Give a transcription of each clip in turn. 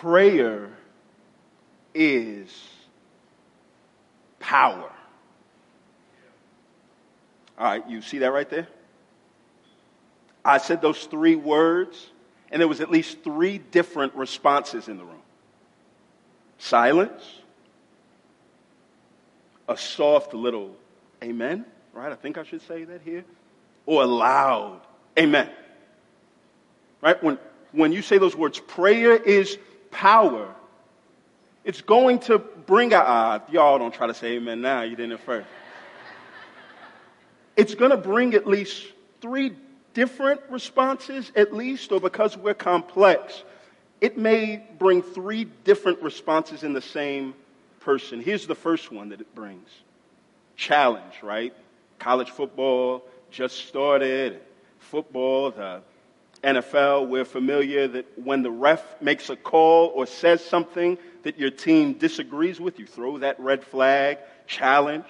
prayer is power. All right, you see that right there? I said those three words, and there was at least three different responses in the room silence, a soft little amen, right? I think I should say that here, or a loud amen. Right? When, when you say those words, prayer is power, it's going to bring out, uh, y'all don't try to say amen now, you didn't at first. It's going to bring at least three different responses, at least, or because we're complex, it may bring three different responses in the same person. Here's the first one that it brings challenge, right? College football just started, football, the NFL, we're familiar that when the ref makes a call or says something that your team disagrees with, you throw that red flag, challenge.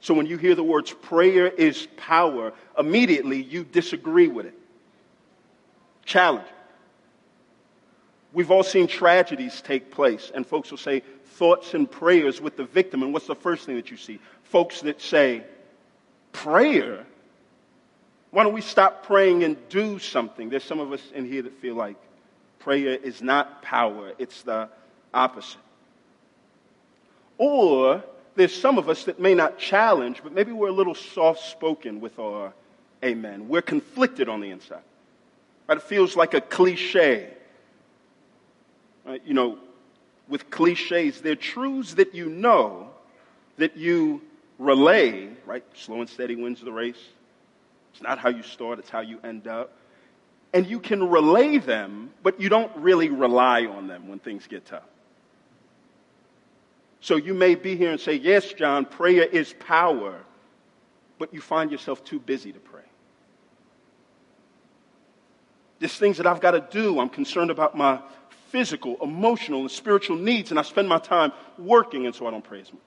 So when you hear the words prayer is power, immediately you disagree with it. Challenge. We've all seen tragedies take place, and folks will say thoughts and prayers with the victim. And what's the first thing that you see? Folks that say, prayer? Why don't we stop praying and do something? There's some of us in here that feel like prayer is not power, it's the opposite. Or there's some of us that may not challenge, but maybe we're a little soft spoken with our amen. We're conflicted on the inside. Right? It feels like a cliche. Right? You know, with cliches, they're truths that you know, that you relay, right? Slow and steady wins the race. It's not how you start, it's how you end up. And you can relay them, but you don't really rely on them when things get tough. So you may be here and say, Yes, John, prayer is power, but you find yourself too busy to pray. There's things that I've got to do. I'm concerned about my physical, emotional, and spiritual needs, and I spend my time working, and so I don't pray as much.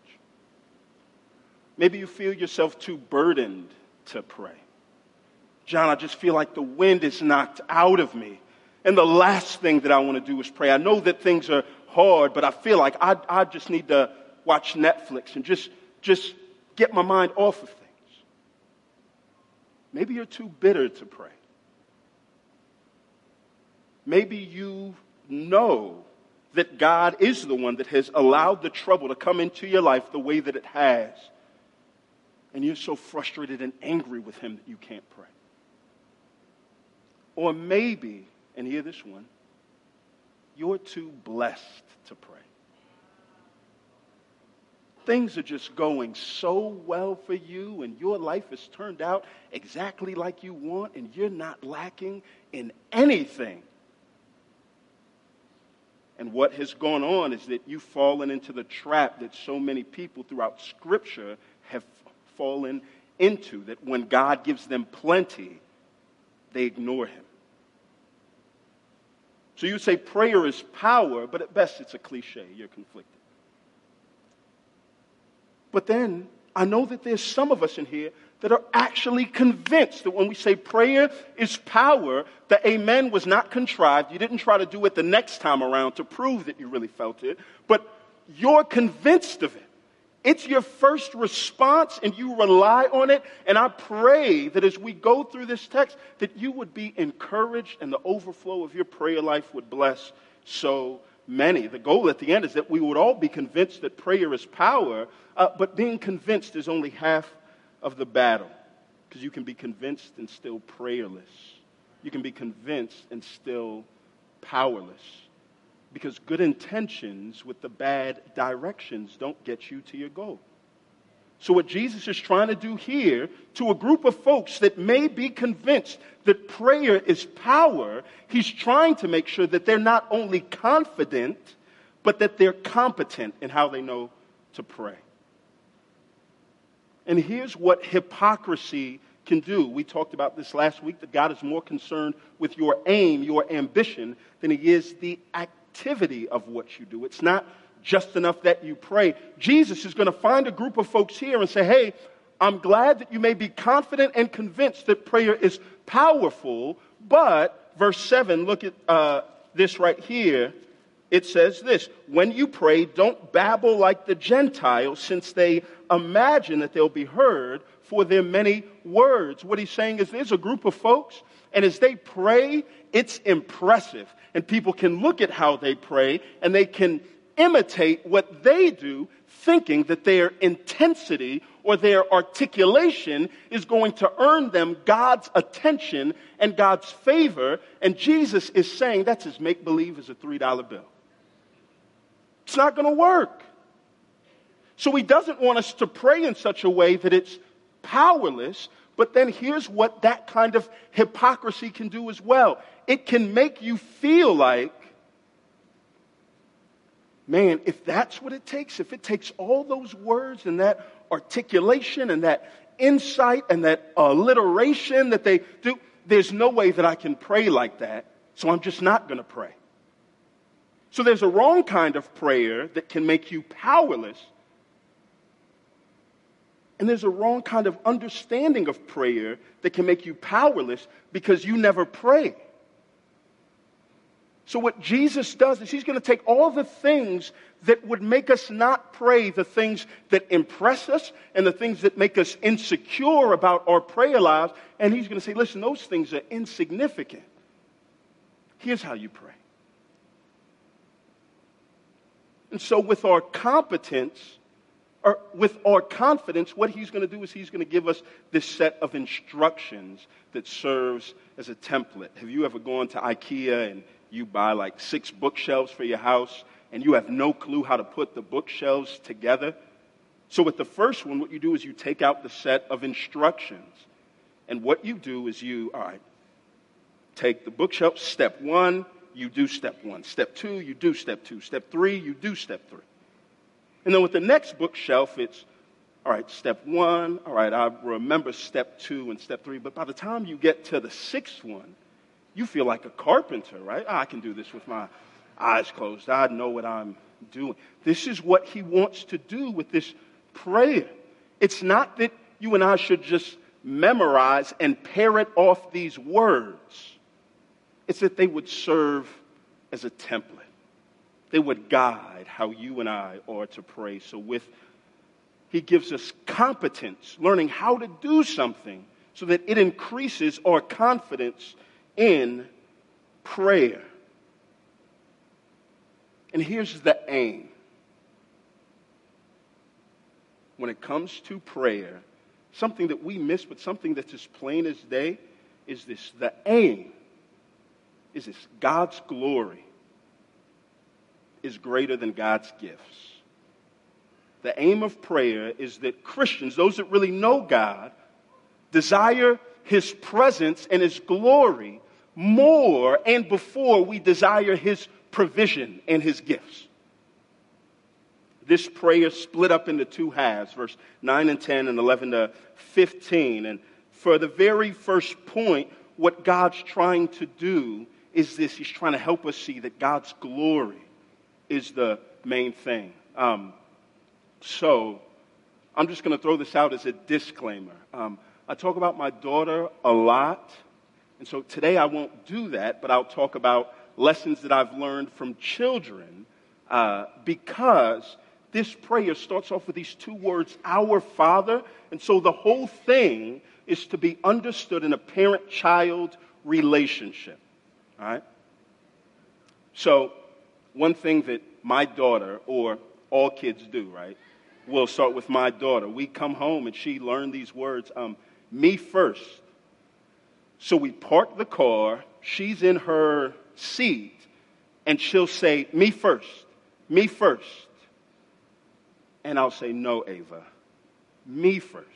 Maybe you feel yourself too burdened to pray. John, I just feel like the wind is knocked out of me. And the last thing that I want to do is pray. I know that things are hard, but I feel like I, I just need to watch Netflix and just, just get my mind off of things. Maybe you're too bitter to pray. Maybe you know that God is the one that has allowed the trouble to come into your life the way that it has. And you're so frustrated and angry with Him that you can't pray. Or maybe, and hear this one, you're too blessed to pray. Things are just going so well for you, and your life has turned out exactly like you want, and you're not lacking in anything. And what has gone on is that you've fallen into the trap that so many people throughout Scripture have fallen into that when God gives them plenty, they ignore Him. So you say prayer is power, but at best it's a cliche. You're conflicted. But then I know that there's some of us in here that are actually convinced that when we say prayer is power, the amen was not contrived. You didn't try to do it the next time around to prove that you really felt it, but you're convinced of it. It's your first response and you rely on it. And I pray that as we go through this text, that you would be encouraged and the overflow of your prayer life would bless so many. The goal at the end is that we would all be convinced that prayer is power, uh, but being convinced is only half of the battle. Because you can be convinced and still prayerless. You can be convinced and still powerless because good intentions with the bad directions don't get you to your goal. So, what Jesus is trying to do here to a group of folks that may be convinced that prayer is power, he's trying to make sure that they're not only confident, but that they're competent in how they know to pray. And here's what hypocrisy can do. We talked about this last week that God is more concerned with your aim, your ambition, than he is the activity activity of what you do. It's not just enough that you pray. Jesus is going to find a group of folks here and say, hey, I'm glad that you may be confident and convinced that prayer is powerful, but, verse 7, look at uh, this right here. it says this When you pray, don't babble like the Gentiles, since they imagine that they'll be heard for their many words. What he's saying is there's a group of folks, and as they pray, it's impressive. And people can look at how they pray, and they can imitate what they do, thinking that their intensity or their articulation is going to earn them God's attention and God's favor. And Jesus is saying that's as make believe as a $3 bill. It's not going to work. So he doesn't want us to pray in such a way that it's powerless. But then here's what that kind of hypocrisy can do as well it can make you feel like, man, if that's what it takes, if it takes all those words and that articulation and that insight and that alliteration that they do, there's no way that I can pray like that. So I'm just not going to pray. So there's a wrong kind of prayer that can make you powerless. And there's a wrong kind of understanding of prayer that can make you powerless because you never pray. So, what Jesus does is he's going to take all the things that would make us not pray, the things that impress us and the things that make us insecure about our prayer lives, and he's going to say, listen, those things are insignificant. Here's how you pray. And so, with our competence, or with our confidence, what he's going to do is he's going to give us this set of instructions that serves as a template. Have you ever gone to IKEA and you buy like six bookshelves for your house and you have no clue how to put the bookshelves together? So, with the first one, what you do is you take out the set of instructions. And what you do is you, all right, take the bookshelf, step one, you do step one. Step two, you do step two. Step three, you do step three. And then with the next bookshelf, it's all right, step one, all right, I remember step two and step three, but by the time you get to the sixth one, you feel like a carpenter, right? Ah, I can do this with my eyes closed. I know what I'm doing. This is what he wants to do with this prayer. It's not that you and I should just memorize and parrot off these words. It's that they would serve as a template. They would guide how you and I are to pray. So, with He gives us competence, learning how to do something so that it increases our confidence in prayer. And here's the aim when it comes to prayer, something that we miss, but something that's as plain as day, is this the aim is this God's glory is greater than God's gifts. The aim of prayer is that Christians, those that really know God, desire His presence and His glory more and before we desire His provision and His gifts. This prayer split up into two halves, verse 9 and 10 and 11 to 15. And for the very first point, what God's trying to do is this He's trying to help us see that God's glory is the main thing. Um, so I'm just going to throw this out as a disclaimer. Um, I talk about my daughter a lot, and so today I won't do that, but I'll talk about lessons that I've learned from children uh, because this prayer starts off with these two words, Our Father. And so the whole thing is to be understood in a parent child relationship. All right? So, one thing that my daughter, or all kids do, right? We'll start with my daughter. We come home and she learned these words um, me first. So we park the car, she's in her seat, and she'll say, Me first, me first. And I'll say, No, Ava, me first.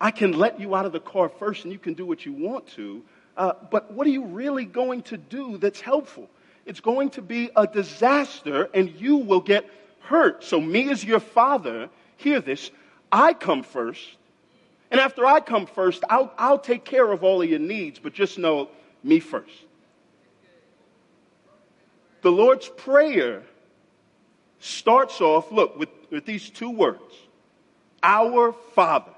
I can let you out of the car first and you can do what you want to, uh, but what are you really going to do that's helpful? It's going to be a disaster and you will get hurt. So, me as your father, hear this I come first. And after I come first, I'll, I'll take care of all of your needs, but just know me first. The Lord's Prayer starts off, look, with, with these two words Our Father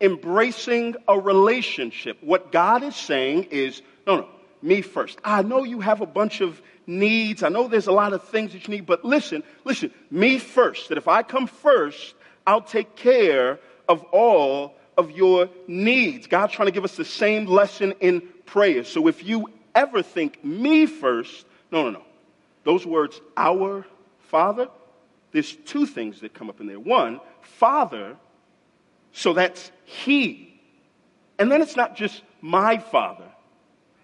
embracing a relationship. What God is saying is, no, no, me first. I know you have a bunch of needs. I know there's a lot of things that you need, but listen, listen, me first. That if I come first, I'll take care of all of your needs. God's trying to give us the same lesson in prayer. So if you ever think me first, no, no, no. Those words, our Father, there's two things that come up in there. One, Father, so that's He. And then it's not just my Father,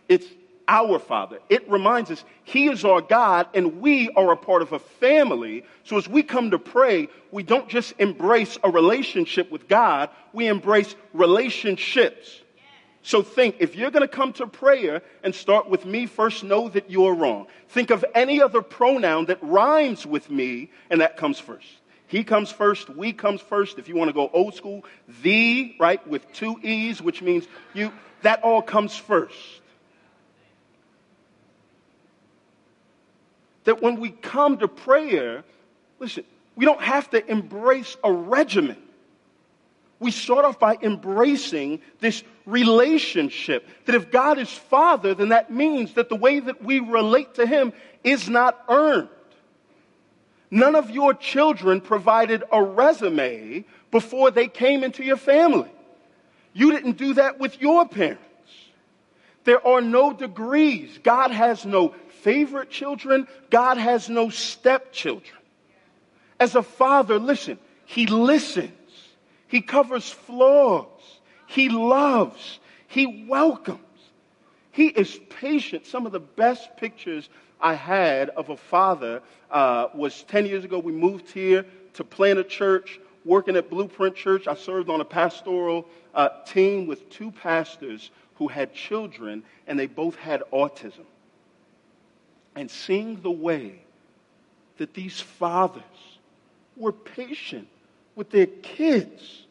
it's our Father. It reminds us He is our God and we are a part of a family. So as we come to pray, we don't just embrace a relationship with God, we embrace relationships. So think, if you're going to come to prayer and start with me first, know that you're wrong. Think of any other pronoun that rhymes with me, and that comes first. He comes first, we comes first. If you want to go old school, the, right, with two E's, which means you, that all comes first. That when we come to prayer, listen, we don't have to embrace a regimen. We start off by embracing this relationship. That if God is Father, then that means that the way that we relate to Him is not earned. None of your children provided a resume before they came into your family. You didn't do that with your parents. There are no degrees. God has no favorite children. God has no stepchildren. As a father, listen, he listens. He covers flaws. He loves. He welcomes. He is patient. Some of the best pictures I had of a father uh, was 10 years ago. We moved here to plant a church, working at Blueprint Church. I served on a pastoral uh, team with two pastors who had children, and they both had autism and seeing the way that these fathers were patient with their kids.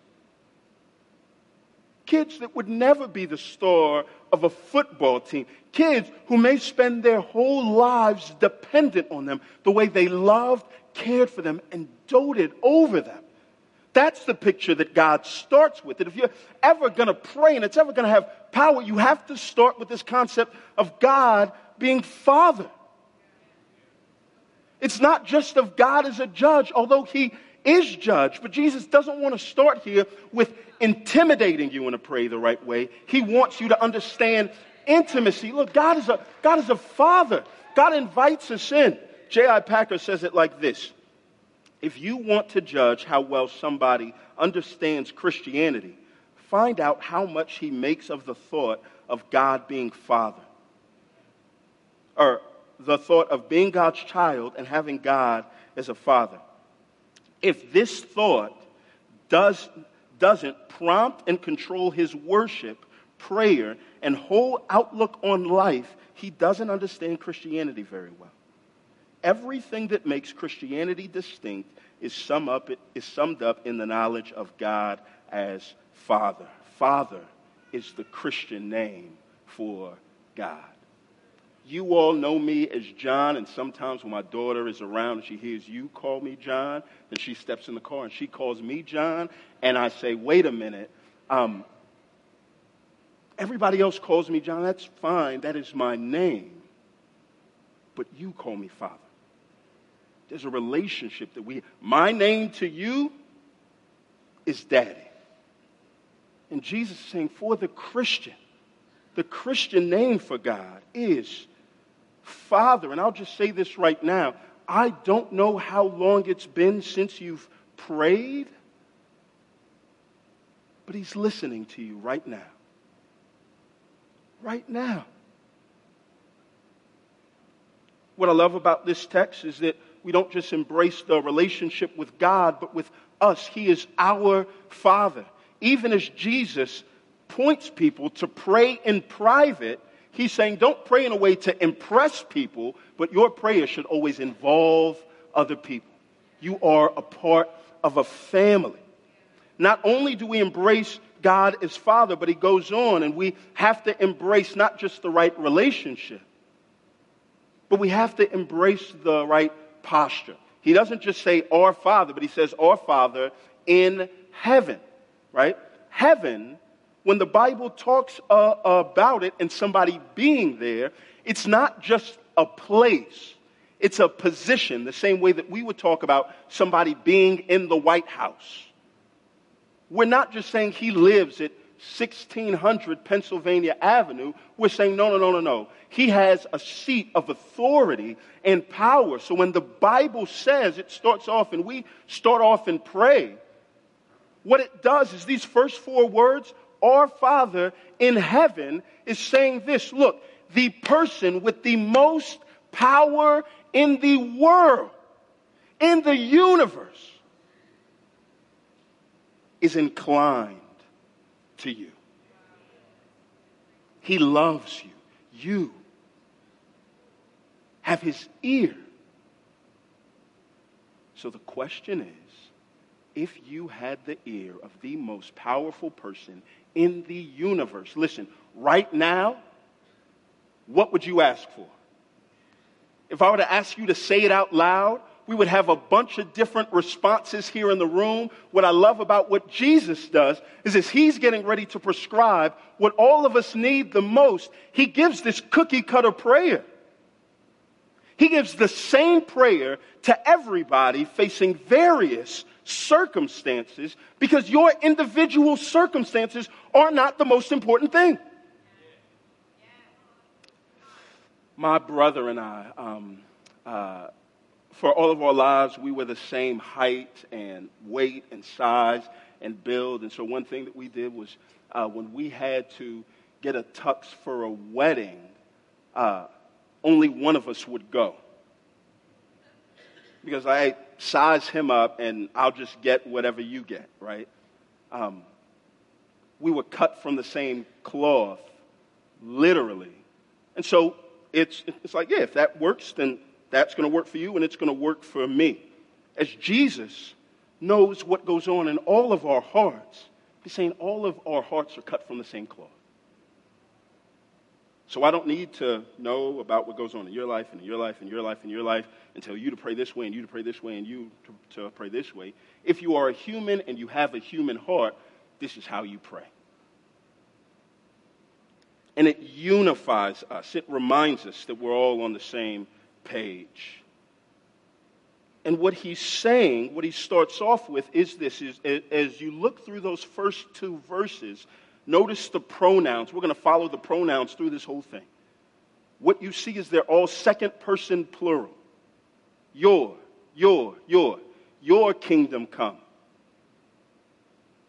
Kids that would never be the star of a football team. Kids who may spend their whole lives dependent on them, the way they loved, cared for them, and doted over them. That's the picture that God starts with. That if you're ever going to pray and it's ever going to have power, you have to start with this concept of God being Father. It's not just of God as a judge, although he is judge. But Jesus doesn't want to start here with intimidating you in to pray the right way. He wants you to understand intimacy. Look, God is a, God is a father. God invites us in. J.I. Packer says it like this. If you want to judge how well somebody understands Christianity, find out how much he makes of the thought of God being father. Or the thought of being God's child and having God as a father. If this thought does, doesn't prompt and control his worship, prayer, and whole outlook on life, he doesn't understand Christianity very well. Everything that makes Christianity distinct is, sum up, is summed up in the knowledge of God as Father. Father is the Christian name for God. You all know me as John, and sometimes when my daughter is around and she hears you call me John, then she steps in the car and she calls me John, and I say, wait a minute. Um, everybody else calls me John. That's fine. That is my name. But you call me Father. There's a relationship that we, my name to you is Daddy. And Jesus is saying, for the Christian, the Christian name for God is Father, and I'll just say this right now I don't know how long it's been since you've prayed, but He's listening to you right now. Right now. What I love about this text is that we don't just embrace the relationship with God, but with us. He is our Father. Even as Jesus points people to pray in private, He's saying, don't pray in a way to impress people, but your prayer should always involve other people. You are a part of a family. Not only do we embrace God as Father, but he goes on and we have to embrace not just the right relationship, but we have to embrace the right posture. He doesn't just say our Father, but he says our Father in heaven, right? Heaven when the Bible talks uh, about it and somebody being there, it's not just a place. It's a position, the same way that we would talk about somebody being in the White House. We're not just saying he lives at 1600 Pennsylvania Avenue. We're saying, no, no, no, no, no. He has a seat of authority and power. So when the Bible says it starts off and we start off and pray, what it does is these first four words, our Father in heaven, is saying this look, the person with the most power in the world, in the universe, is inclined to you. He loves you. You have his ear. So the question is if you had the ear of the most powerful person in the universe, listen, right now, what would you ask for? If I were to ask you to say it out loud, we would have a bunch of different responses here in the room. What I love about what Jesus does is as he's getting ready to prescribe what all of us need the most, he gives this cookie cutter prayer. He gives the same prayer to everybody facing various circumstances because your individual circumstances are not the most important thing. My brother and I, um, uh, for all of our lives, we were the same height and weight and size and build. And so, one thing that we did was uh, when we had to get a tux for a wedding, uh, only one of us would go. Because I size him up and I'll just get whatever you get, right? Um, we were cut from the same cloth, literally. And so it's, it's like, yeah, if that works, then that's going to work for you and it's going to work for me. As Jesus knows what goes on in all of our hearts, he's saying all of our hearts are cut from the same cloth. So I don't need to know about what goes on in your life and in your life and your life and your life and tell you to pray this way and you to pray this way and you to, to pray this way. If you are a human and you have a human heart, this is how you pray. And it unifies us. It reminds us that we're all on the same page. And what he's saying, what he starts off with is this is as you look through those first two verses, Notice the pronouns. We're going to follow the pronouns through this whole thing. What you see is they're all second person plural. Your, your, your, your kingdom come.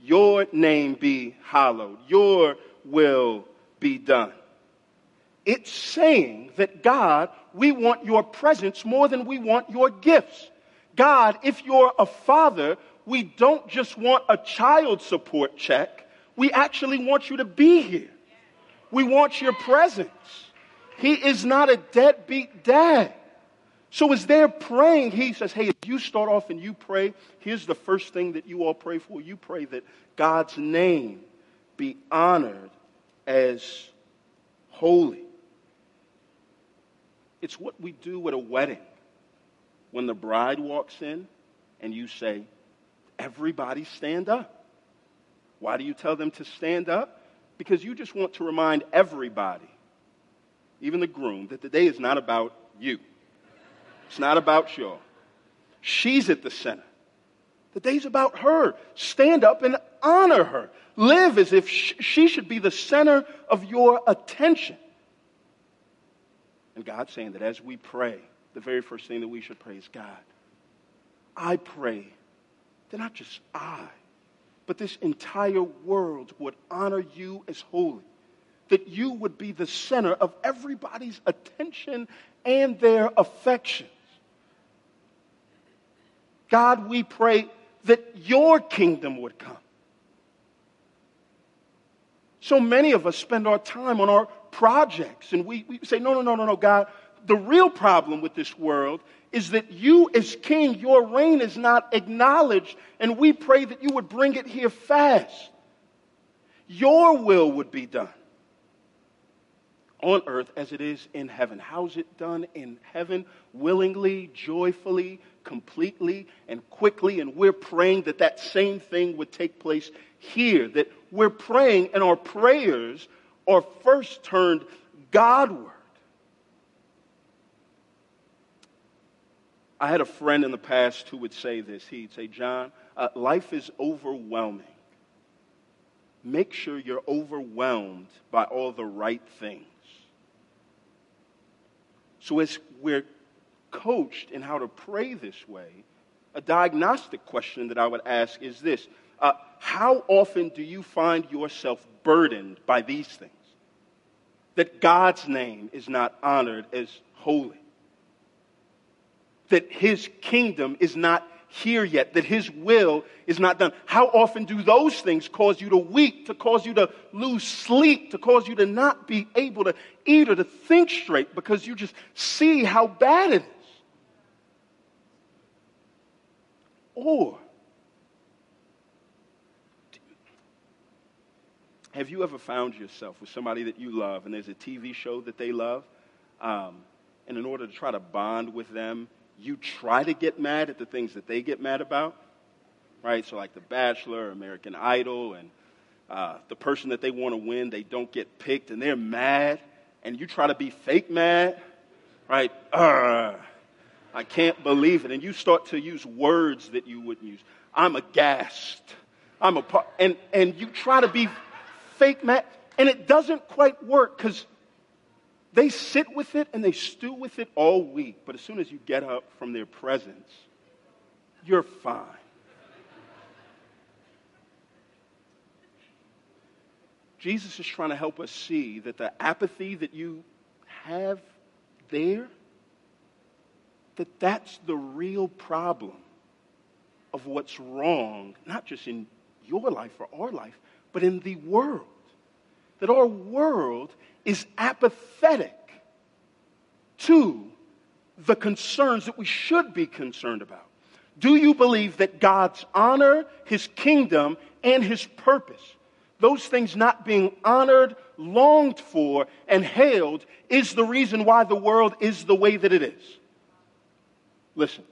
Your name be hallowed. Your will be done. It's saying that God, we want your presence more than we want your gifts. God, if you're a father, we don't just want a child support check. We actually want you to be here. We want your presence. He is not a deadbeat dad. So as they're praying, he says, Hey, if you start off and you pray, here's the first thing that you all pray for. You pray that God's name be honored as holy. It's what we do at a wedding. When the bride walks in and you say, Everybody stand up. Why do you tell them to stand up? Because you just want to remind everybody, even the groom, that the day is not about you. It's not about you. She's at the center. The day's about her. Stand up and honor her. Live as if she should be the center of your attention. And God's saying that as we pray, the very first thing that we should pray is God, I pray that not just I, but this entire world would honor you as holy. That you would be the center of everybody's attention and their affections. God, we pray that your kingdom would come. So many of us spend our time on our projects and we, we say, no, no, no, no, no, God. The real problem with this world is that you, as king, your reign is not acknowledged, and we pray that you would bring it here fast. Your will would be done on earth as it is in heaven. How's it done in heaven? Willingly, joyfully, completely, and quickly. And we're praying that that same thing would take place here. That we're praying, and our prayers are first turned Godward. I had a friend in the past who would say this. He'd say, John, uh, life is overwhelming. Make sure you're overwhelmed by all the right things. So, as we're coached in how to pray this way, a diagnostic question that I would ask is this uh, How often do you find yourself burdened by these things? That God's name is not honored as holy that his kingdom is not here yet, that his will is not done. How often do those things cause you to weep, to cause you to lose sleep, to cause you to not be able to eat or to think straight because you just see how bad it is? Or, have you ever found yourself with somebody that you love and there's a TV show that they love? Um, and in order to try to bond with them, you try to get mad at the things that they get mad about, right? So, like The Bachelor, American Idol, and uh, the person that they want to win, they don't get picked, and they're mad, and you try to be fake mad, right? Uh, I can't believe it. And you start to use words that you wouldn't use. I'm aghast. I'm a part, and, and you try to be fake mad, and it doesn't quite work because they sit with it and they stew with it all week, but as soon as you get up from their presence, you're fine. Jesus is trying to help us see that the apathy that you have there, that that's the real problem of what's wrong, not just in your life or our life, but in the world. That our world is apathetic to the concerns that we should be concerned about. Do you believe that God's honor, His kingdom, and His purpose, those things not being honored, longed for, and hailed, is the reason why the world is the way that it is? Listen.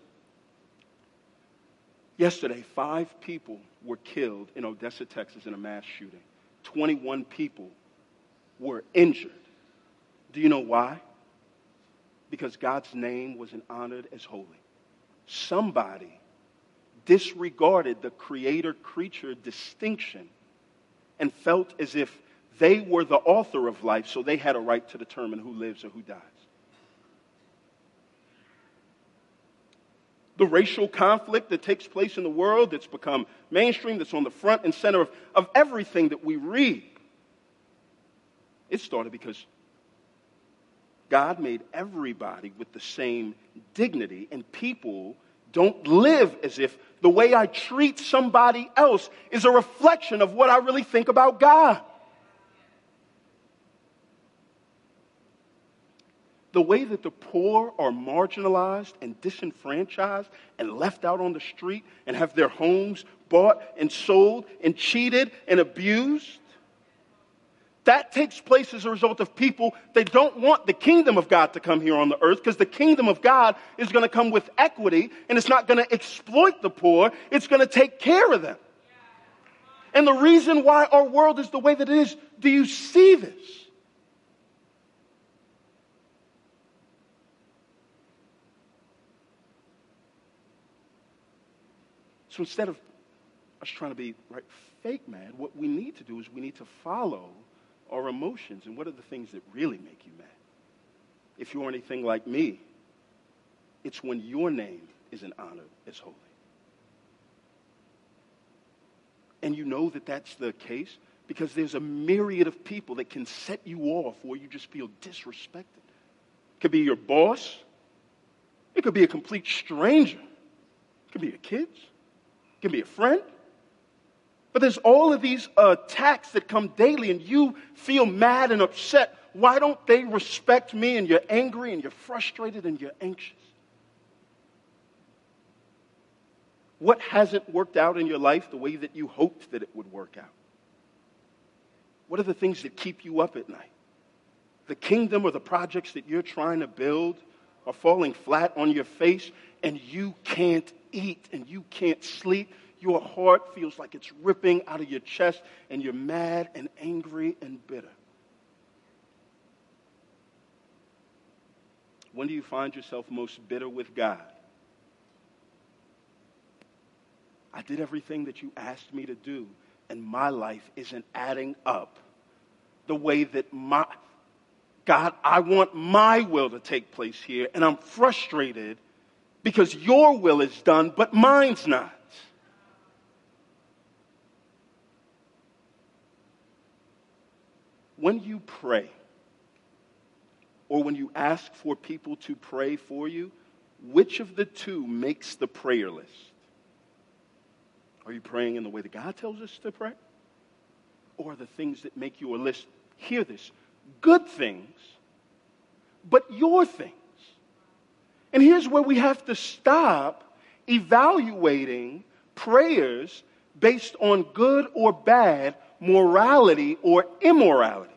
Yesterday, five people were killed in Odessa, Texas, in a mass shooting. 21 people were injured. Do you know why? Because God's name wasn't honored as holy. Somebody disregarded the creator creature distinction and felt as if they were the author of life, so they had a right to determine who lives or who dies. The racial conflict that takes place in the world that's become mainstream, that's on the front and center of, of everything that we read it started because God made everybody with the same dignity, and people don't live as if the way I treat somebody else is a reflection of what I really think about God. The way that the poor are marginalized and disenfranchised and left out on the street and have their homes bought and sold and cheated and abused that takes place as a result of people, they don't want the kingdom of God to come here on the earth because the kingdom of God is going to come with equity and it's not going to exploit the poor, it's going to take care of them. And the reason why our world is the way that it is, do you see this? So instead of us trying to be right fake mad, what we need to do is we need to follow our emotions and what are the things that really make you mad. If you're anything like me, it's when your name isn't honored as holy. And you know that that's the case because there's a myriad of people that can set you off where you just feel disrespected. It could be your boss. It could be a complete stranger. It could be your kids. It could be a friend. But there's all of these uh, attacks that come daily, and you feel mad and upset. Why don't they respect me? And you're angry, and you're frustrated, and you're anxious. What hasn't worked out in your life the way that you hoped that it would work out? What are the things that keep you up at night? The kingdom or the projects that you're trying to build are falling flat on your face, and you can't eat and you can't sleep your heart feels like it's ripping out of your chest and you're mad and angry and bitter. When do you find yourself most bitter with God? I did everything that you asked me to do, and my life isn't adding up the way that my God, I want my will to take place here, and I'm frustrated because your will is done, but mine's not. When you pray, or when you ask for people to pray for you, which of the two makes the prayer list? Are you praying in the way that God tells us to pray? Or the things that make your list, hear this, good things, but your things? And here's where we have to stop evaluating prayers based on good or bad, morality or immorality.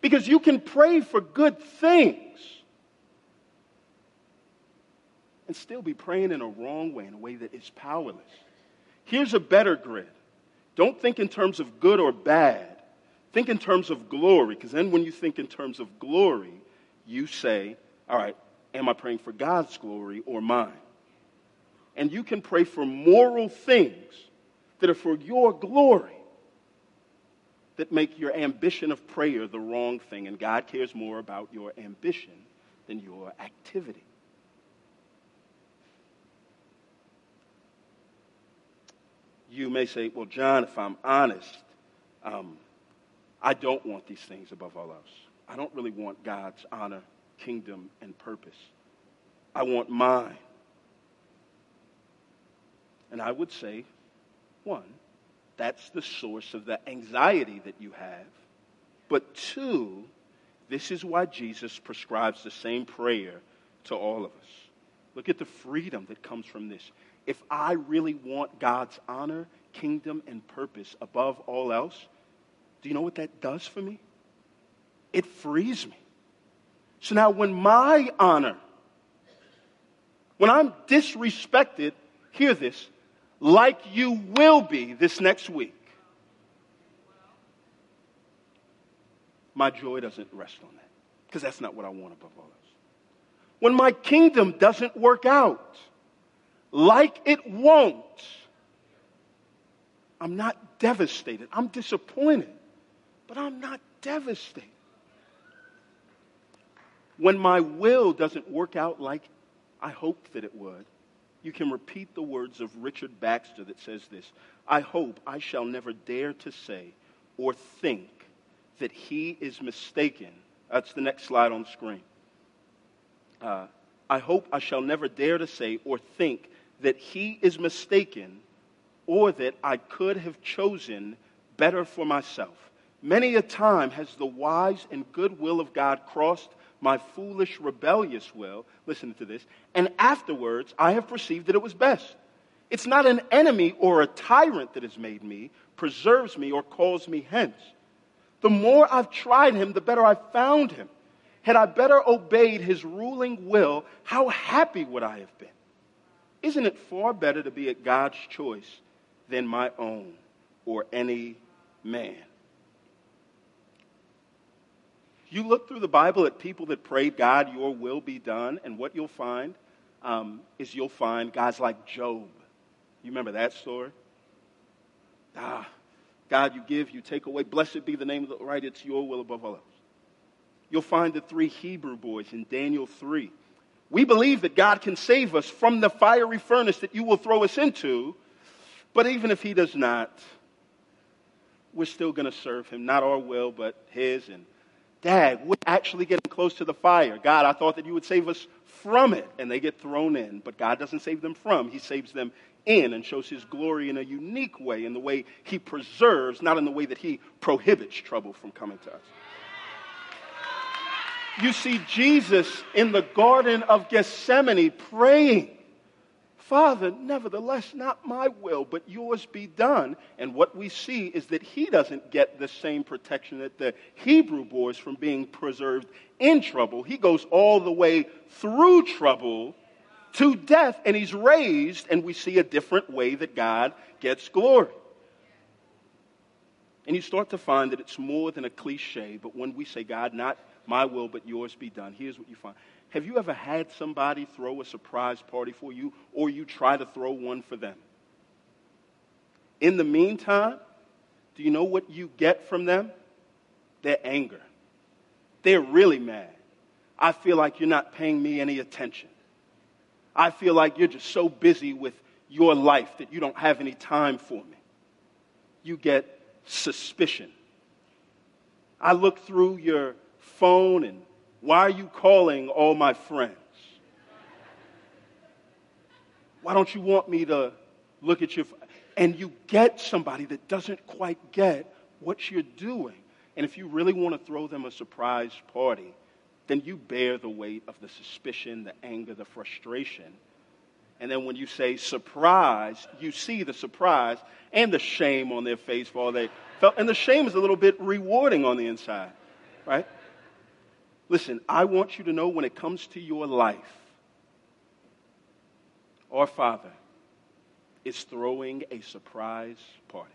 Because you can pray for good things and still be praying in a wrong way, in a way that is powerless. Here's a better grid. Don't think in terms of good or bad. Think in terms of glory, because then when you think in terms of glory, you say, all right, am I praying for God's glory or mine? And you can pray for moral things that are for your glory that make your ambition of prayer the wrong thing, and God cares more about your ambition than your activity. you may say, Well, John, if I'm honest, um, I don't want these things above all else. I don't really want God's honor, kingdom, and purpose. I want mine. And I would say, one, that's the source of the anxiety that you have. But two, this is why Jesus prescribes the same prayer to all of us. Look at the freedom that comes from this if I really want God's honor, kingdom, and purpose above all else, do you know what that does for me? It frees me. So now, when my honor, when I'm disrespected, hear this, like you will be this next week, my joy doesn't rest on that because that's not what I want above all else. When my kingdom doesn't work out, like it won't, I'm not devastated. I'm disappointed, but I'm not devastated. When my will doesn't work out like I hoped that it would, you can repeat the words of Richard Baxter that says this I hope I shall never dare to say or think that he is mistaken. That's the next slide on screen. Uh, I hope I shall never dare to say or think that he is mistaken or that I could have chosen better for myself. Many a time has the wise and good will of God crossed my foolish, rebellious will. Listen to this. And afterwards, I have perceived that it was best. It's not an enemy or a tyrant that has made me, preserves me, or calls me hence. The more I've tried him, the better I've found him. Had I better obeyed his ruling will, how happy would I have been? Isn't it far better to be at God's choice than my own or any man? You look through the Bible at people that prayed, God, your will be done, and what you'll find um, is you'll find guys like Job. You remember that story? Ah, God, you give, you take away. Blessed be the name of the right. It's your will above all else. You'll find the three Hebrew boys in Daniel 3 we believe that God can save us from the fiery furnace that you will throw us into. But even if He does not, we're still going to serve Him. Not our will, but His. And Dad, we're actually getting close to the fire. God, I thought that you would save us from it. And they get thrown in. But God doesn't save them from, He saves them in and shows His glory in a unique way, in the way He preserves, not in the way that He prohibits trouble from coming to us. You see Jesus in the Garden of Gethsemane praying, Father, nevertheless, not my will, but yours be done. And what we see is that he doesn't get the same protection that the Hebrew boys from being preserved in trouble. He goes all the way through trouble to death, and he's raised, and we see a different way that God gets glory. And you start to find that it's more than a cliche, but when we say, God, not my will, but yours be done. Here's what you find. Have you ever had somebody throw a surprise party for you, or you try to throw one for them? In the meantime, do you know what you get from them? Their anger. They're really mad. I feel like you're not paying me any attention. I feel like you're just so busy with your life that you don't have any time for me. You get suspicion. I look through your phone and why are you calling all my friends? Why don't you want me to look at your and you get somebody that doesn't quite get what you're doing. And if you really want to throw them a surprise party, then you bear the weight of the suspicion, the anger, the frustration. And then when you say surprise, you see the surprise and the shame on their face for all they felt. And the shame is a little bit rewarding on the inside, right? Listen, I want you to know when it comes to your life, our Father is throwing a surprise party.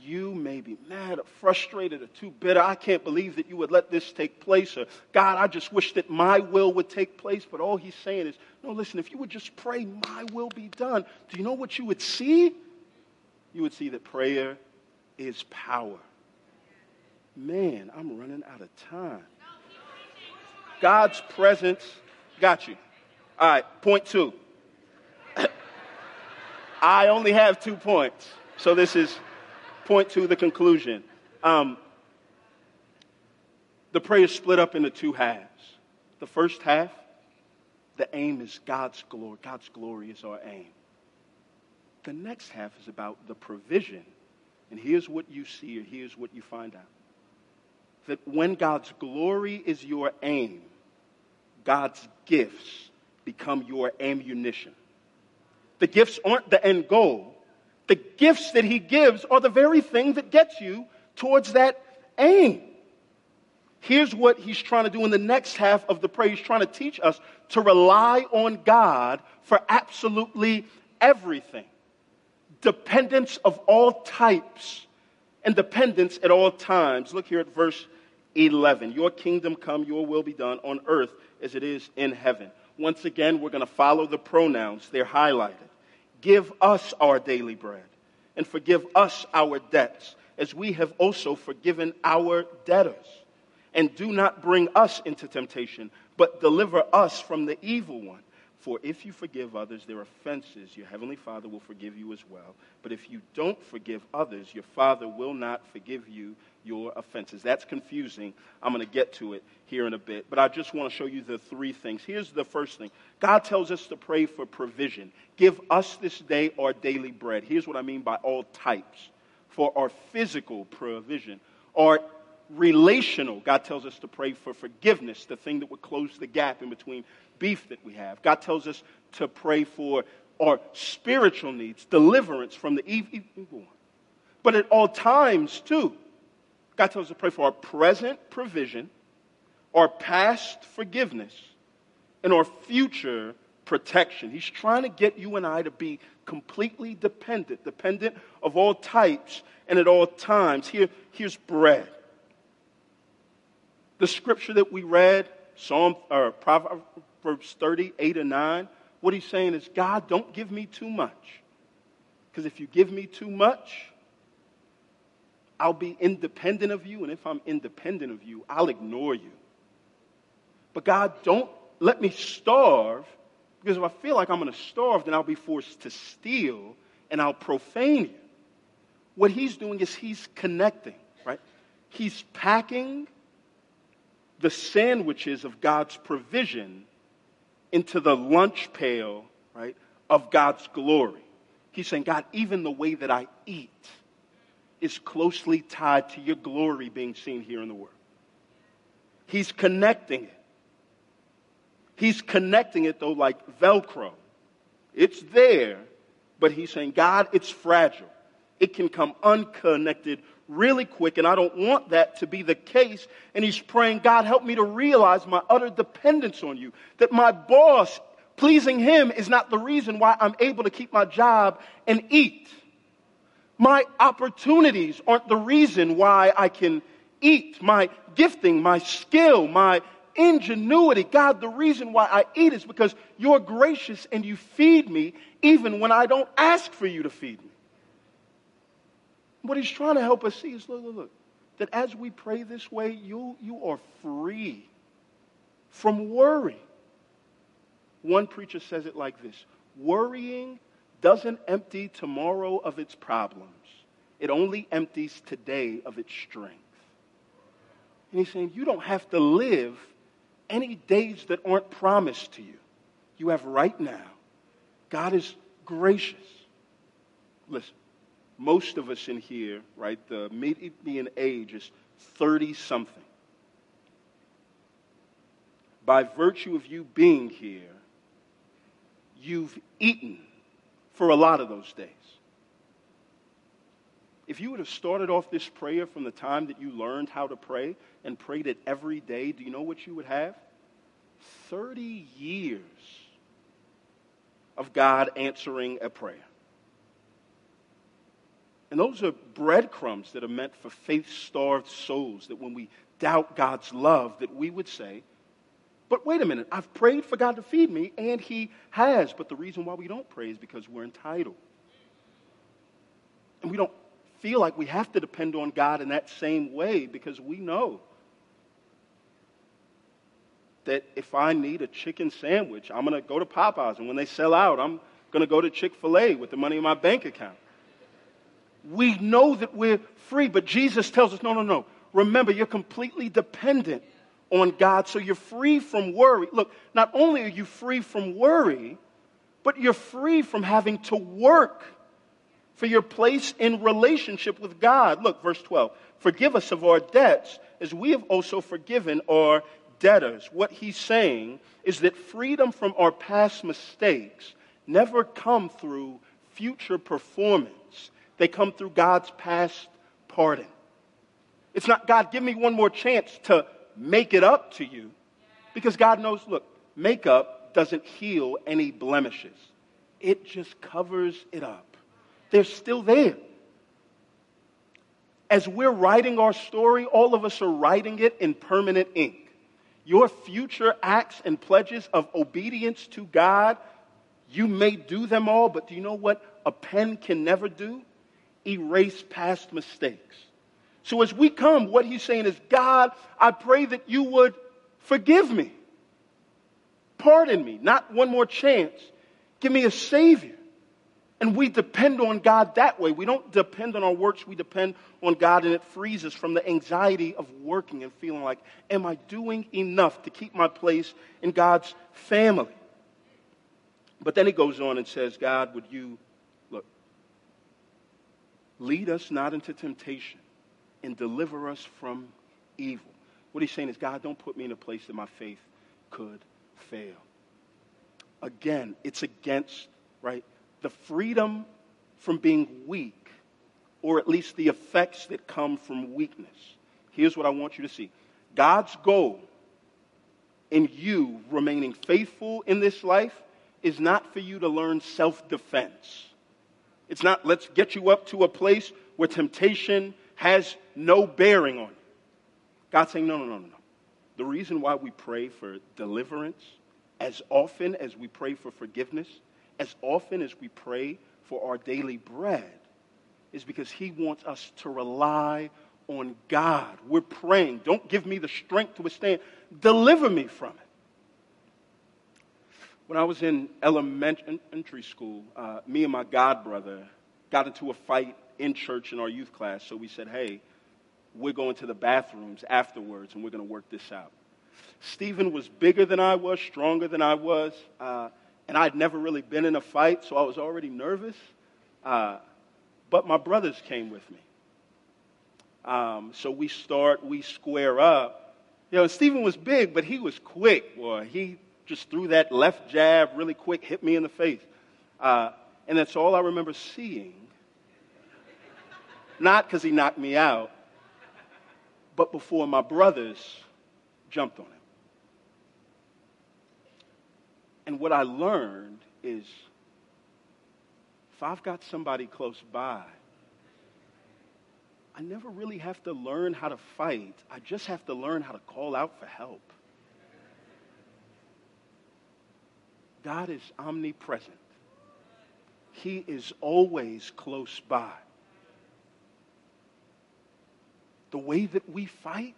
You may be mad or frustrated or too bitter. I can't believe that you would let this take place. Or, God, I just wish that my will would take place. But all he's saying is, no, listen, if you would just pray, my will be done. Do you know what you would see? You would see that prayer is power. Man, I'm running out of time. God's presence got you. All right, point two. I only have two points. So this is point two, the conclusion. Um, the prayer is split up into two halves. The first half, the aim is God's glory. God's glory is our aim. The next half is about the provision. And here's what you see, or here's what you find out. That when God's glory is your aim, God's gifts become your ammunition. The gifts aren't the end goal. The gifts that he gives are the very thing that gets you towards that aim. Here's what he's trying to do in the next half of the prayer. He's trying to teach us to rely on God for absolutely everything. Dependence of all types and dependence at all times. Look here at verse 11. Your kingdom come, your will be done on earth as it is in heaven. Once again, we're going to follow the pronouns. They're highlighted. Give us our daily bread and forgive us our debts as we have also forgiven our debtors. And do not bring us into temptation, but deliver us from the evil one. For if you forgive others their offenses, your heavenly Father will forgive you as well. But if you don't forgive others, your Father will not forgive you your offenses. That's confusing. I'm going to get to it here in a bit. But I just want to show you the three things. Here's the first thing God tells us to pray for provision. Give us this day our daily bread. Here's what I mean by all types for our physical provision, our relational. God tells us to pray for forgiveness, the thing that would close the gap in between beef that we have. God tells us to pray for our spiritual needs, deliverance from the evil one. But at all times, too, God tells us to pray for our present provision, our past forgiveness, and our future protection. He's trying to get you and I to be completely dependent, dependent of all types and at all times. Here, here's bread. The scripture that we read, Psalm or Proverbs 38 and 9, what he's saying is, God, don't give me too much. Because if you give me too much, I'll be independent of you, and if I'm independent of you, I'll ignore you. But God, don't let me starve, because if I feel like I'm going to starve, then I'll be forced to steal and I'll profane you. What he's doing is he's connecting, right? He's packing the sandwiches of God's provision into the lunch pail, right, of God's glory. He's saying, God, even the way that I eat, is closely tied to your glory being seen here in the world. He's connecting it. He's connecting it, though, like Velcro. It's there, but he's saying, God, it's fragile. It can come unconnected really quick, and I don't want that to be the case. And he's praying, God, help me to realize my utter dependence on you. That my boss, pleasing him, is not the reason why I'm able to keep my job and eat. My opportunities aren't the reason why I can eat. My gifting, my skill, my ingenuity. God, the reason why I eat is because you're gracious and you feed me even when I don't ask for you to feed me. What he's trying to help us see is look, look, look, that as we pray this way, you, you are free from worry. One preacher says it like this Worrying doesn't empty tomorrow of its problems, it only empties today of its strength. And he's saying, You don't have to live any days that aren't promised to you. You have right now. God is gracious. Listen, most of us in here, right, the median age is 30 something. By virtue of you being here, you've eaten for a lot of those days. If you would have started off this prayer from the time that you learned how to pray and prayed it every day, do you know what you would have? 30 years of God answering a prayer. And those are breadcrumbs that are meant for faith starved souls that when we doubt God's love, that we would say, but wait a minute, I've prayed for God to feed me, and He has. But the reason why we don't pray is because we're entitled. And we don't feel like we have to depend on God in that same way because we know that if I need a chicken sandwich, I'm going to go to Popeyes. And when they sell out, I'm going to go to Chick fil A with the money in my bank account. We know that we're free, but Jesus tells us no, no, no. Remember, you're completely dependent on God, so you're free from worry. Look, not only are you free from worry, but you're free from having to work for your place in relationship with God. Look, verse 12. Forgive us of our debts as we have also forgiven our debtors. What he's saying is that freedom from our past mistakes never come through future performance. They come through God's past pardon. It's not, God, give me one more chance to make it up to you because God knows, look, makeup doesn't heal any blemishes, it just covers it up. They're still there. As we're writing our story, all of us are writing it in permanent ink. Your future acts and pledges of obedience to God, you may do them all, but do you know what a pen can never do? Erase past mistakes. So as we come, what he's saying is, God, I pray that you would forgive me. Pardon me. Not one more chance. Give me a Savior. And we depend on God that way. We don't depend on our works, we depend on God, and it frees us from the anxiety of working and feeling like, am I doing enough to keep my place in God's family? But then he goes on and says, God, would you, look, lead us not into temptation, and deliver us from evil. What he's saying is, God, don't put me in a place that my faith could fail. Again, it's against, right, the freedom from being weak, or at least the effects that come from weakness. Here's what I want you to see God's goal in you remaining faithful in this life is not for you to learn self defense. It's not, let's get you up to a place where temptation has no bearing on it. God's saying, no, no, no, no. The reason why we pray for deliverance as often as we pray for forgiveness, as often as we pray for our daily bread, is because He wants us to rely on God. We're praying, don't give me the strength to withstand, deliver me from it. When I was in elementary school, uh, me and my god brother got into a fight in church in our youth class. So we said, hey, we're going to the bathrooms afterwards and we're going to work this out. Stephen was bigger than I was, stronger than I was, uh, and I'd never really been in a fight, so I was already nervous. Uh, but my brothers came with me. Um, so we start, we square up. You know, Stephen was big, but he was quick. Boy, he just threw that left jab really quick, hit me in the face. Uh, and that's all I remember seeing not because he knocked me out, but before my brothers jumped on him. And what I learned is if I've got somebody close by, I never really have to learn how to fight. I just have to learn how to call out for help. God is omnipresent, He is always close by. The way that we fight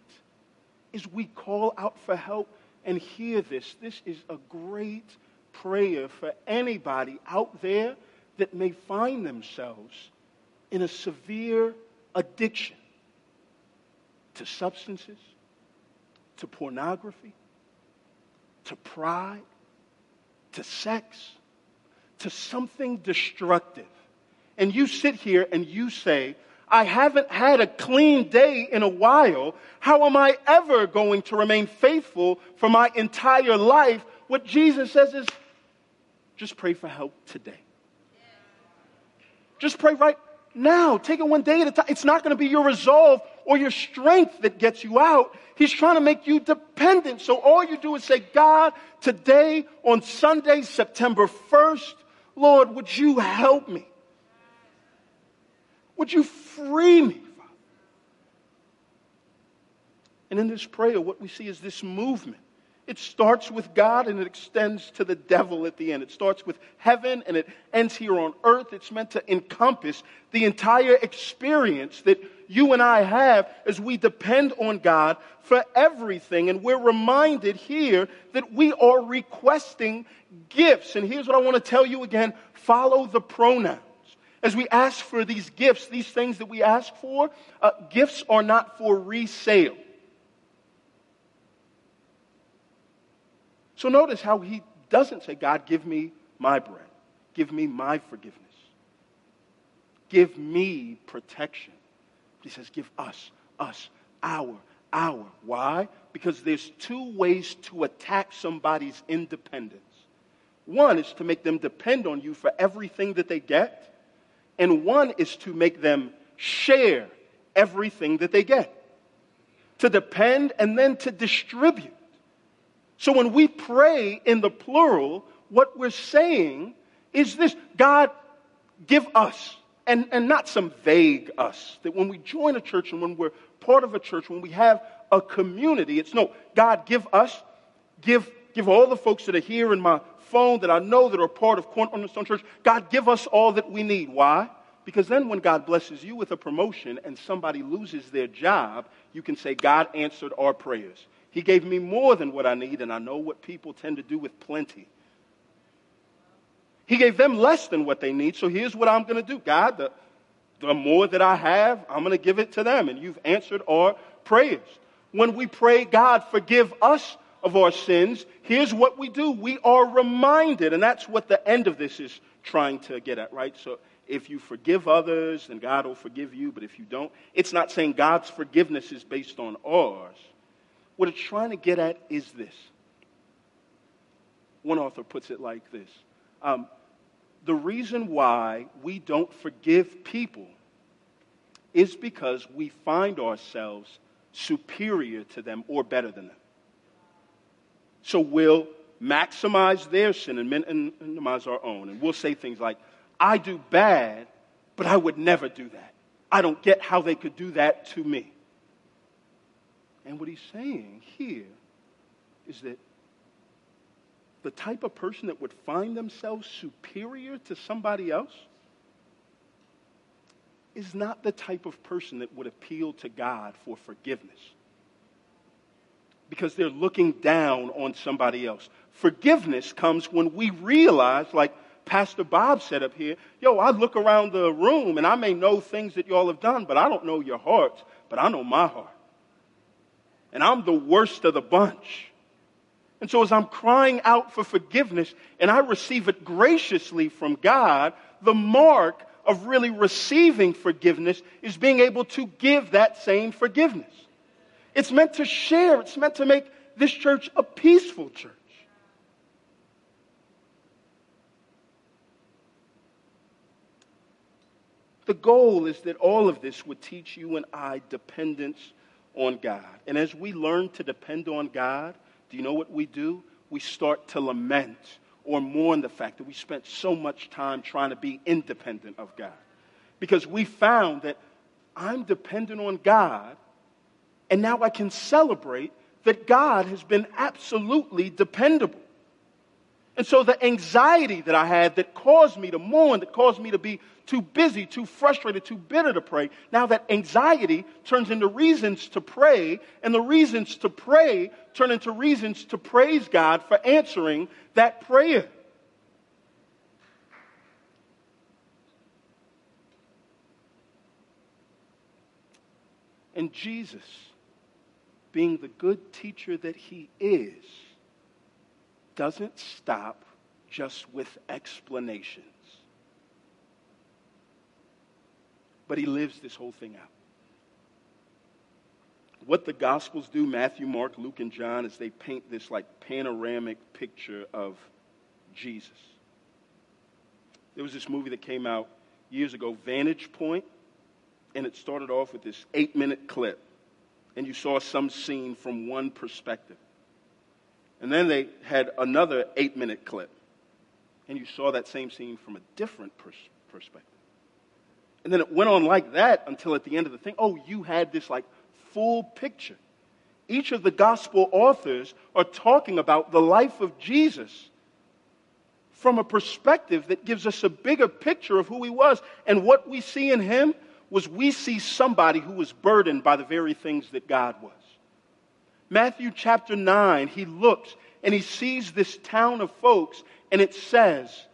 is we call out for help and hear this. This is a great prayer for anybody out there that may find themselves in a severe addiction to substances, to pornography, to pride, to sex, to something destructive. And you sit here and you say, I haven't had a clean day in a while. How am I ever going to remain faithful for my entire life? What Jesus says is just pray for help today. Just pray right now. Take it one day at a time. It's not going to be your resolve or your strength that gets you out. He's trying to make you dependent. So all you do is say, God, today on Sunday, September 1st, Lord, would you help me? Would you free me, Father? And in this prayer, what we see is this movement. It starts with God and it extends to the devil at the end. It starts with heaven and it ends here on earth. It's meant to encompass the entire experience that you and I have as we depend on God for everything. And we're reminded here that we are requesting gifts. And here's what I want to tell you again follow the pronouns. As we ask for these gifts, these things that we ask for, uh, gifts are not for resale. So notice how he doesn't say, God, give me my bread, give me my forgiveness, give me protection. He says, give us, us, our, our. Why? Because there's two ways to attack somebody's independence. One is to make them depend on you for everything that they get and one is to make them share everything that they get, to depend and then to distribute. So when we pray in the plural, what we're saying is this God, give us, and, and not some vague us. That when we join a church and when we're part of a church, when we have a community, it's no, God, give us, give, give all the folks that are here in my phone that I know that are part of Cornerstone Church. God, give us all that we need. Why? Because then when God blesses you with a promotion and somebody loses their job, you can say, God answered our prayers. He gave me more than what I need, and I know what people tend to do with plenty. He gave them less than what they need, so here's what I'm going to do. God, the, the more that I have, I'm going to give it to them, and you've answered our prayers. When we pray, God, forgive us of our sins, here's what we do. We are reminded, and that's what the end of this is trying to get at, right? So if you forgive others, then God will forgive you, but if you don't, it's not saying God's forgiveness is based on ours. What it's trying to get at is this. One author puts it like this um, The reason why we don't forgive people is because we find ourselves superior to them or better than them. So we'll maximize their sin and minimize our own. And we'll say things like, I do bad, but I would never do that. I don't get how they could do that to me. And what he's saying here is that the type of person that would find themselves superior to somebody else is not the type of person that would appeal to God for forgiveness because they're looking down on somebody else. Forgiveness comes when we realize, like Pastor Bob said up here, yo, I look around the room and I may know things that y'all have done, but I don't know your hearts, but I know my heart. And I'm the worst of the bunch. And so as I'm crying out for forgiveness and I receive it graciously from God, the mark of really receiving forgiveness is being able to give that same forgiveness. It's meant to share, it's meant to make this church a peaceful church. The goal is that all of this would teach you and I dependence on God. And as we learn to depend on God, do you know what we do? We start to lament or mourn the fact that we spent so much time trying to be independent of God. Because we found that I'm dependent on God and now I can celebrate that God has been absolutely dependable. And so the anxiety that I had that caused me to mourn, that caused me to be too busy, too frustrated, too bitter to pray, now that anxiety turns into reasons to pray, and the reasons to pray turn into reasons to praise God for answering that prayer. And Jesus, being the good teacher that he is, doesn't stop just with explanations. But he lives this whole thing out. What the Gospels do, Matthew, Mark, Luke, and John, is they paint this like panoramic picture of Jesus. There was this movie that came out years ago, Vantage Point and it started off with this eight minute clip, and you saw some scene from one perspective. And then they had another eight minute clip, and you saw that same scene from a different pers- perspective. And then it went on like that until at the end of the thing, oh, you had this like full picture. Each of the gospel authors are talking about the life of Jesus from a perspective that gives us a bigger picture of who he was. And what we see in him was we see somebody who was burdened by the very things that God was. Matthew chapter 9, he looks and he sees this town of folks, and it says,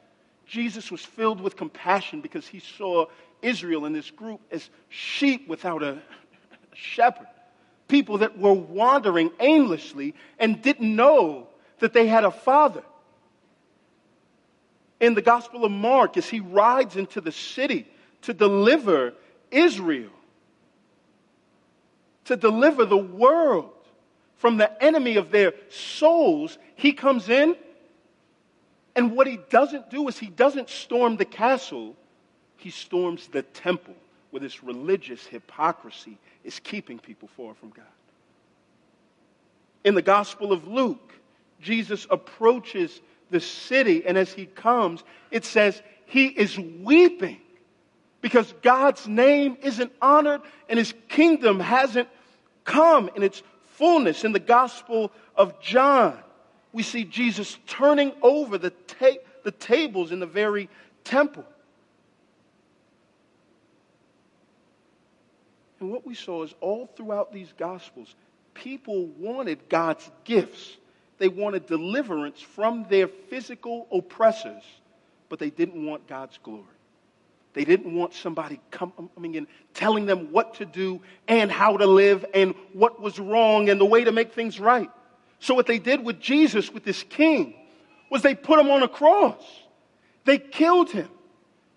Jesus was filled with compassion because he saw Israel in this group as sheep without a shepherd. People that were wandering aimlessly and didn't know that they had a father. In the Gospel of Mark, as he rides into the city to deliver Israel to deliver the world from the enemy of their souls, he comes in. And what he doesn't do is he doesn't storm the castle, he storms the temple where this religious hypocrisy is keeping people far from God. In the Gospel of Luke, Jesus approaches the city, and as he comes, it says he is weeping because God's name isn't honored and his kingdom hasn't come in its fullness. In the Gospel of John, we see Jesus turning over the, ta- the tables in the very temple. And what we saw is all throughout these Gospels, people wanted God's gifts. They wanted deliverance from their physical oppressors, but they didn't want God's glory. They didn't want somebody coming in telling them what to do and how to live and what was wrong and the way to make things right. So, what they did with Jesus, with this king, was they put him on a cross. They killed him.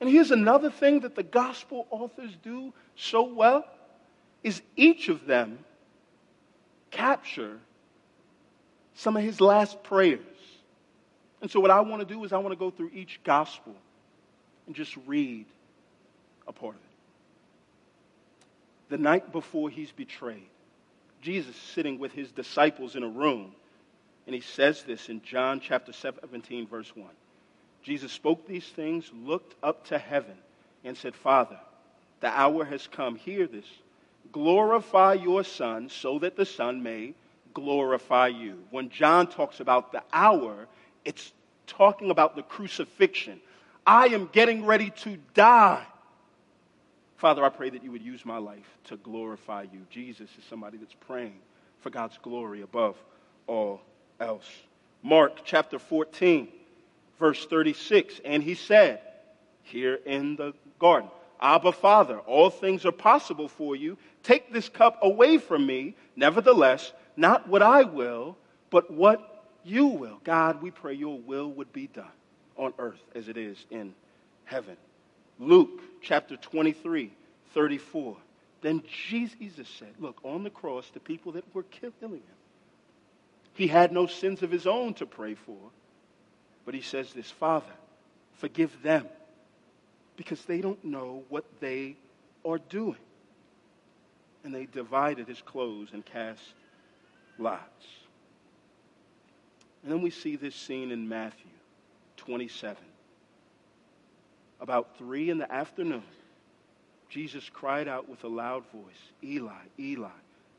And here's another thing that the gospel authors do so well is each of them capture some of his last prayers. And so what I want to do is I want to go through each gospel and just read a part of it. The night before he's betrayed, Jesus sitting with his disciples in a room, and he says this in John chapter 17, verse 1. Jesus spoke these things, looked up to heaven, and said, Father, the hour has come. Hear this. Glorify your Son so that the Son may glorify you. When John talks about the hour, it's talking about the crucifixion. I am getting ready to die. Father, I pray that you would use my life to glorify you. Jesus is somebody that's praying for God's glory above all else. Mark chapter 14, verse 36. And he said, here in the garden, Abba, Father, all things are possible for you. Take this cup away from me. Nevertheless, not what I will, but what you will. God, we pray your will would be done on earth as it is in heaven. Luke chapter 23, 34. Then Jesus said, Look, on the cross, the people that were killing him, he had no sins of his own to pray for. But he says this Father, forgive them because they don't know what they are doing. And they divided his clothes and cast lots. And then we see this scene in Matthew 27 about three in the afternoon, Jesus cried out with a loud voice, Eli, Eli,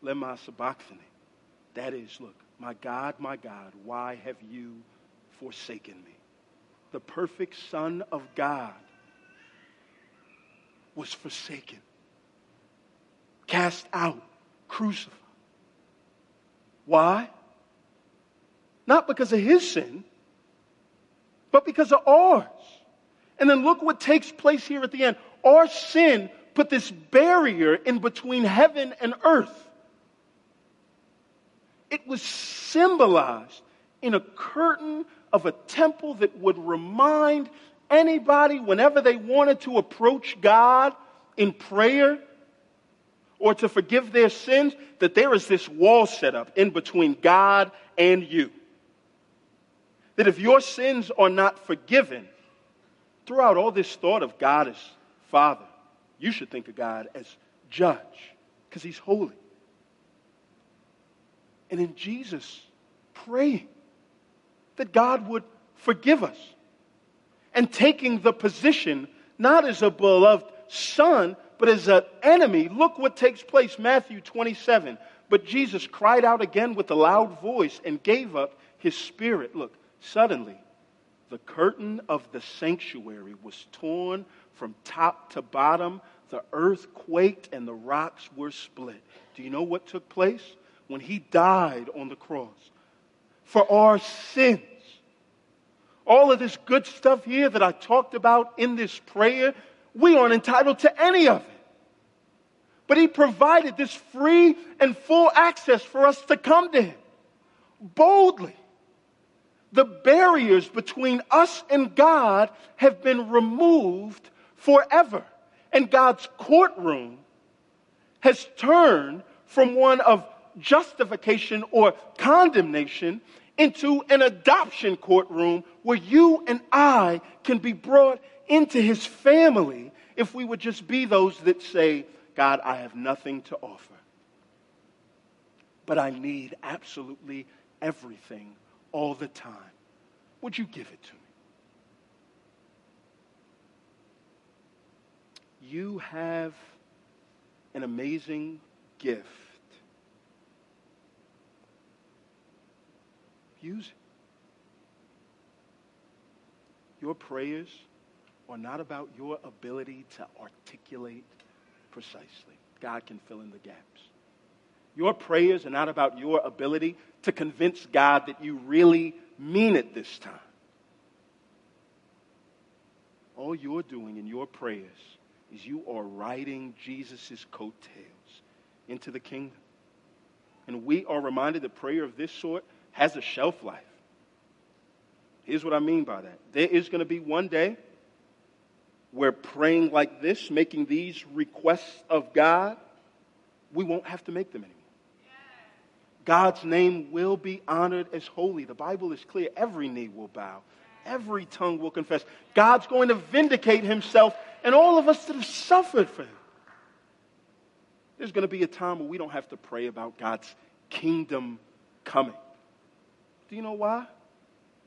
lema sabachthani. That is, look, my God, my God, why have you forsaken me? the perfect Son of God, was forsaken, cast out, crucified. Why? Not because of his sin, but because of ours. And then look what takes place here at the end. Our sin put this barrier in between heaven and earth. It was symbolized in a curtain of a temple that would remind anybody whenever they wanted to approach God in prayer or to forgive their sins that there is this wall set up in between God and you. That if your sins are not forgiven, throughout all this thought of God as Father, you should think of God as judge because he's holy. And in Jesus praying that God would forgive us and taking the position not as a beloved son, but as an enemy. Look what takes place, Matthew 27. But Jesus cried out again with a loud voice and gave up his spirit. Look, suddenly the curtain of the sanctuary was torn from top to bottom. The earth quaked and the rocks were split. Do you know what took place? When he died on the cross for our sins. All of this good stuff here that I talked about in this prayer, we aren't entitled to any of it. But he provided this free and full access for us to come to him boldly the barriers between us and God have been removed forever. And God's courtroom has turned from one of justification or condemnation into an adoption courtroom where you and I can be brought into his family if we would just be those that say, God, I have nothing to offer. But I need absolutely everything all the time. Would you give it to me? You have an amazing gift. Use it. Your prayers are not about your ability to articulate precisely. God can fill in the gaps. Your prayers are not about your ability to convince God that you really mean it this time. All you're doing in your prayers is you are riding Jesus' coattails into the kingdom. And we are reminded that prayer of this sort has a shelf life. Here's what I mean by that there is going to be one day where praying like this, making these requests of God, we won't have to make them anymore. God's name will be honored as holy. The Bible is clear. Every knee will bow, every tongue will confess. God's going to vindicate himself and all of us that have suffered for him. There's going to be a time where we don't have to pray about God's kingdom coming. Do you know why?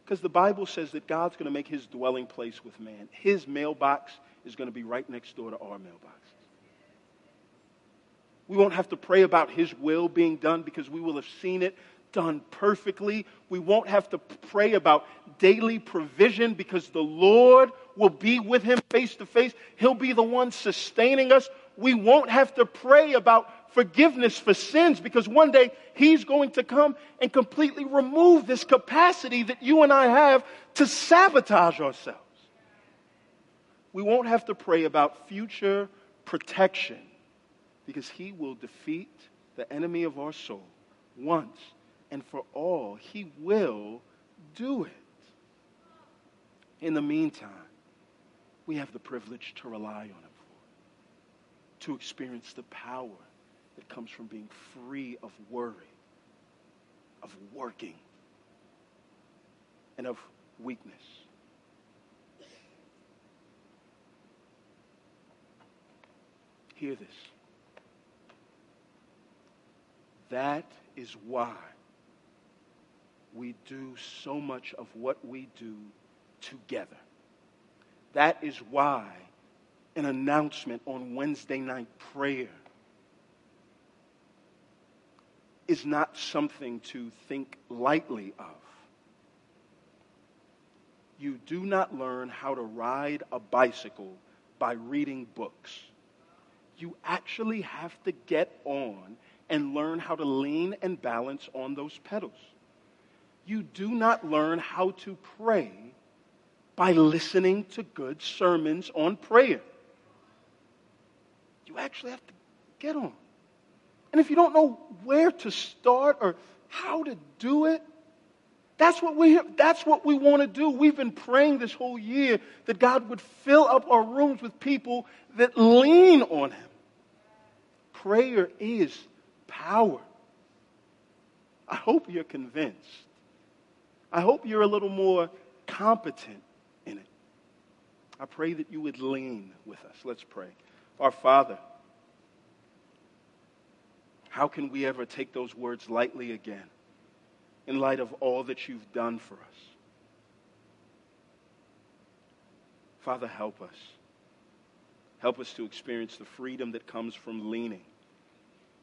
Because the Bible says that God's going to make his dwelling place with man. His mailbox is going to be right next door to our mailbox. We won't have to pray about His will being done because we will have seen it done perfectly. We won't have to pray about daily provision because the Lord will be with him face to face. He'll be the one sustaining us. We won't have to pray about forgiveness for sins because one day he's going to come and completely remove this capacity that you and I have to sabotage ourselves. We won't have to pray about future protection because he will defeat the enemy of our soul once and for all. He will do it. In the meantime, we have the privilege to rely on him for, to experience the power that comes from being free of worry, of working, and of weakness. Hear this. That is why we do so much of what we do together. That is why an announcement on Wednesday night prayer is not something to think lightly of. you do not learn how to ride a bicycle by reading books. You actually have to get on and learn how to lean and balance on those pedals. You do not learn how to pray by listening to good sermons on prayer. You actually have to get on. And if you don't know where to start or how to do it, that's what we that's what we want to do. We've been praying this whole year that God would fill up our rooms with people that lean on him. Prayer is power. I hope you're convinced. I hope you're a little more competent in it. I pray that you would lean with us. Let's pray. Our Father, how can we ever take those words lightly again? in light of all that you've done for us. Father, help us. Help us to experience the freedom that comes from leaning.